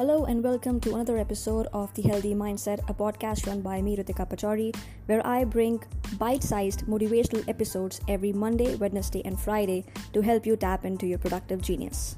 Hello and welcome to another episode of The Healthy Mindset, a podcast run by me, Ritika where I bring bite sized motivational episodes every Monday, Wednesday, and Friday to help you tap into your productive genius.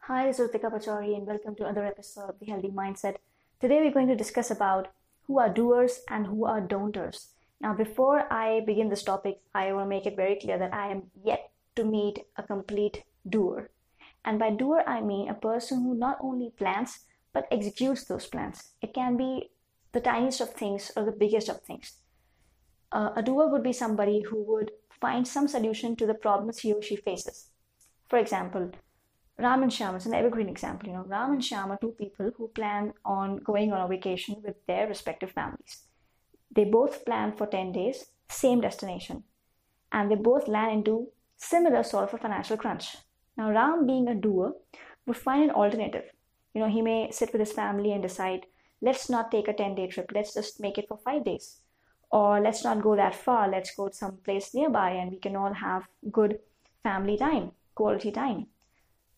Hi, this is Ritika Pachori, and welcome to another episode of The Healthy Mindset. Today, we're going to discuss about who are doers and who are don'ters. Now, before I begin this topic, I want to make it very clear that I am yet to meet a complete doer. And by doer, I mean a person who not only plans but executes those plans. It can be the tiniest of things or the biggest of things. Uh, a doer would be somebody who would find some solution to the problems he or she faces. For example, Ram and Shyam is an evergreen example. You know, Ram and Shyam are two people who plan on going on a vacation with their respective families. They both plan for 10 days, same destination, and they both land into similar sort of a financial crunch. Now, Ram, being a doer, would find an alternative. You know, he may sit with his family and decide, let's not take a 10 day trip, let's just make it for five days. Or let's not go that far, let's go to some place nearby and we can all have good family time, quality time.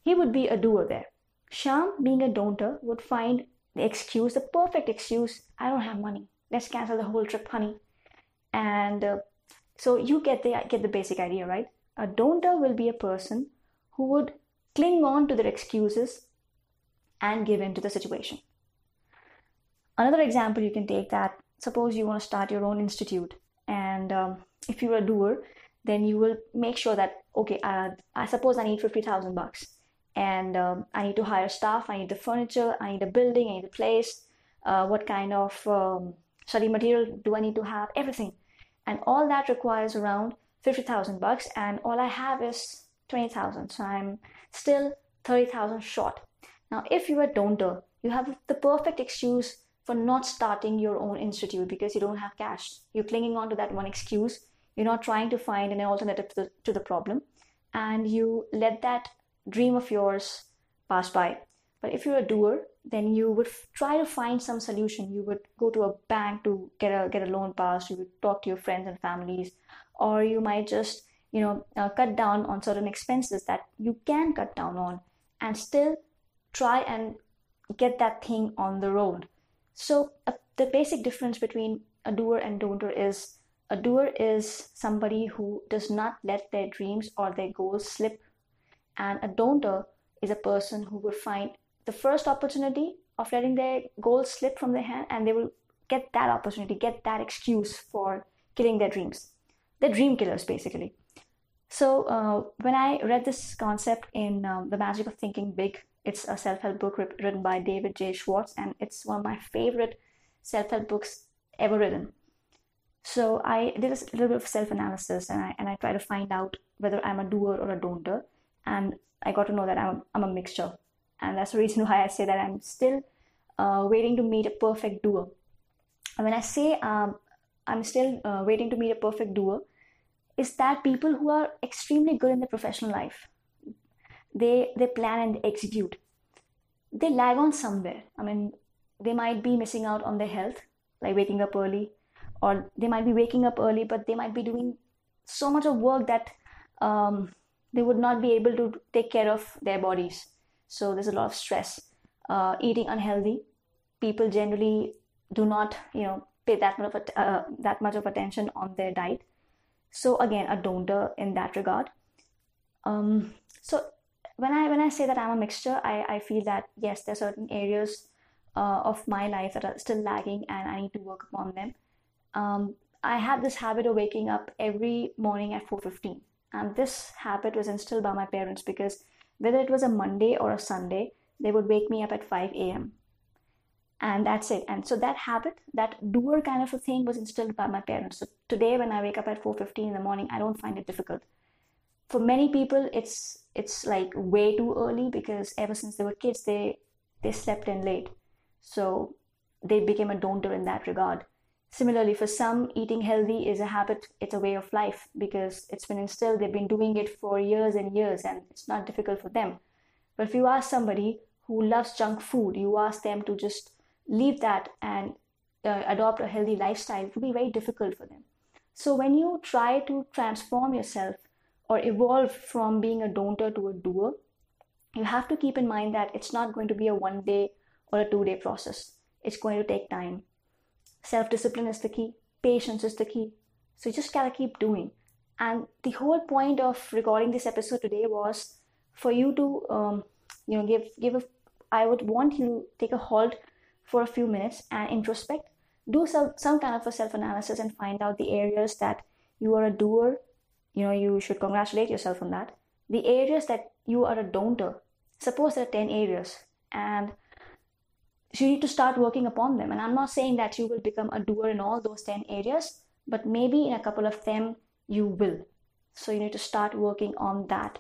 He would be a doer there. Shyam, being a don'ter, would find the excuse, the perfect excuse I don't have money. Let's cancel the whole trip, honey. And uh, so you get the, get the basic idea, right? A don'ter will be a person who would cling on to their excuses and give in to the situation. Another example you can take that suppose you want to start your own institute, and um, if you're a doer, then you will make sure that okay, uh, I suppose I need fifty thousand bucks, and um, I need to hire staff, I need the furniture, I need a building, I need a place. Uh, what kind of um, study material do I need to have? Everything, and all that requires around 50,000 bucks and all I have is 20,000. So I'm still 30,000 short. Now, if you're a don'ter, you have the perfect excuse for not starting your own institute because you don't have cash. You're clinging on to that one excuse. You're not trying to find an alternative to the, to the problem. And you let that dream of yours pass by. But if you're a doer, then you would try to find some solution. You would go to a bank to get a get a loan passed. You would talk to your friends and families, or you might just you know uh, cut down on certain expenses that you can cut down on and still try and get that thing on the road so uh, the basic difference between a doer and don'ter is a doer is somebody who does not let their dreams or their goals slip and a don'ter is a person who will find the first opportunity of letting their goals slip from their hand and they will get that opportunity get that excuse for killing their dreams they're dream killers basically. So uh, when I read this concept in um, The Magic of Thinking Big, it's a self-help book written by David J. Schwartz, and it's one of my favorite self-help books ever written. So I did a little bit of self-analysis, and I and I try to find out whether I'm a doer or a don'ter, and I got to know that I'm I'm a mixture, and that's the reason why I say that I'm still uh, waiting to meet a perfect doer. And when I say um, I'm still uh, waiting to meet a perfect doer is that people who are extremely good in their professional life they they plan and execute. They lag on somewhere. I mean they might be missing out on their health like waking up early or they might be waking up early but they might be doing so much of work that um, they would not be able to take care of their bodies so there's a lot of stress uh, eating unhealthy people generally do not you know pay that much of uh, that much of attention on their diet. So again, a don'ter in that regard. Um, so when I when I say that I'm a mixture, I, I feel that yes, there are certain areas uh, of my life that are still lagging, and I need to work upon them. Um, I had this habit of waking up every morning at 4:15, and this habit was instilled by my parents because whether it was a Monday or a Sunday, they would wake me up at 5 a.m and that's it. And so that habit that doer kind of a thing was instilled by my parents. So today when i wake up at 4.15 in the morning i don't find it difficult. For many people it's it's like way too early because ever since they were kids they they slept in late. So they became a don'ter in that regard similarly for some eating healthy is a habit it's a way of life because it's been instilled they've been doing it for years and years and it's not difficult for them but if you ask somebody who loves junk food you ask them to just leave that and uh, adopt a healthy lifestyle, it will be very difficult for them. So when you try to transform yourself, or evolve from being a don'ter to a doer, you have to keep in mind that it's not going to be a one day or a two day process. It's going to take time. Self discipline is the key, patience is the key. So you just gotta keep doing. And the whole point of recording this episode today was for you to, um, you know, give give a. I would want you to take a halt for a few minutes and introspect. Do some some kind of a self analysis and find out the areas that you are a doer. You know, you should congratulate yourself on that. The areas that you are a don'ter. Suppose there are ten areas, and you need to start working upon them. And I'm not saying that you will become a doer in all those ten areas, but maybe in a couple of them you will. So you need to start working on that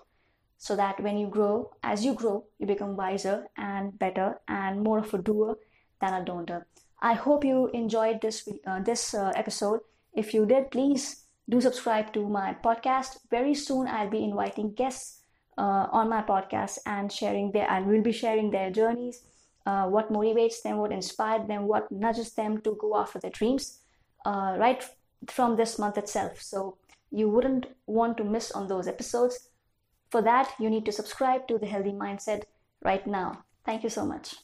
so that when you grow, as you grow, you become wiser and better and more of a doer than a don'ter. I hope you enjoyed this uh, this uh, episode. If you did, please do subscribe to my podcast. Very soon, I'll be inviting guests uh, on my podcast and sharing their and we'll be sharing their journeys, uh, what motivates them, what inspired them, what nudges them to go after their dreams. Uh, right from this month itself. So you wouldn't want to miss on those episodes. For that, you need to subscribe to the Healthy Mindset right now. Thank you so much.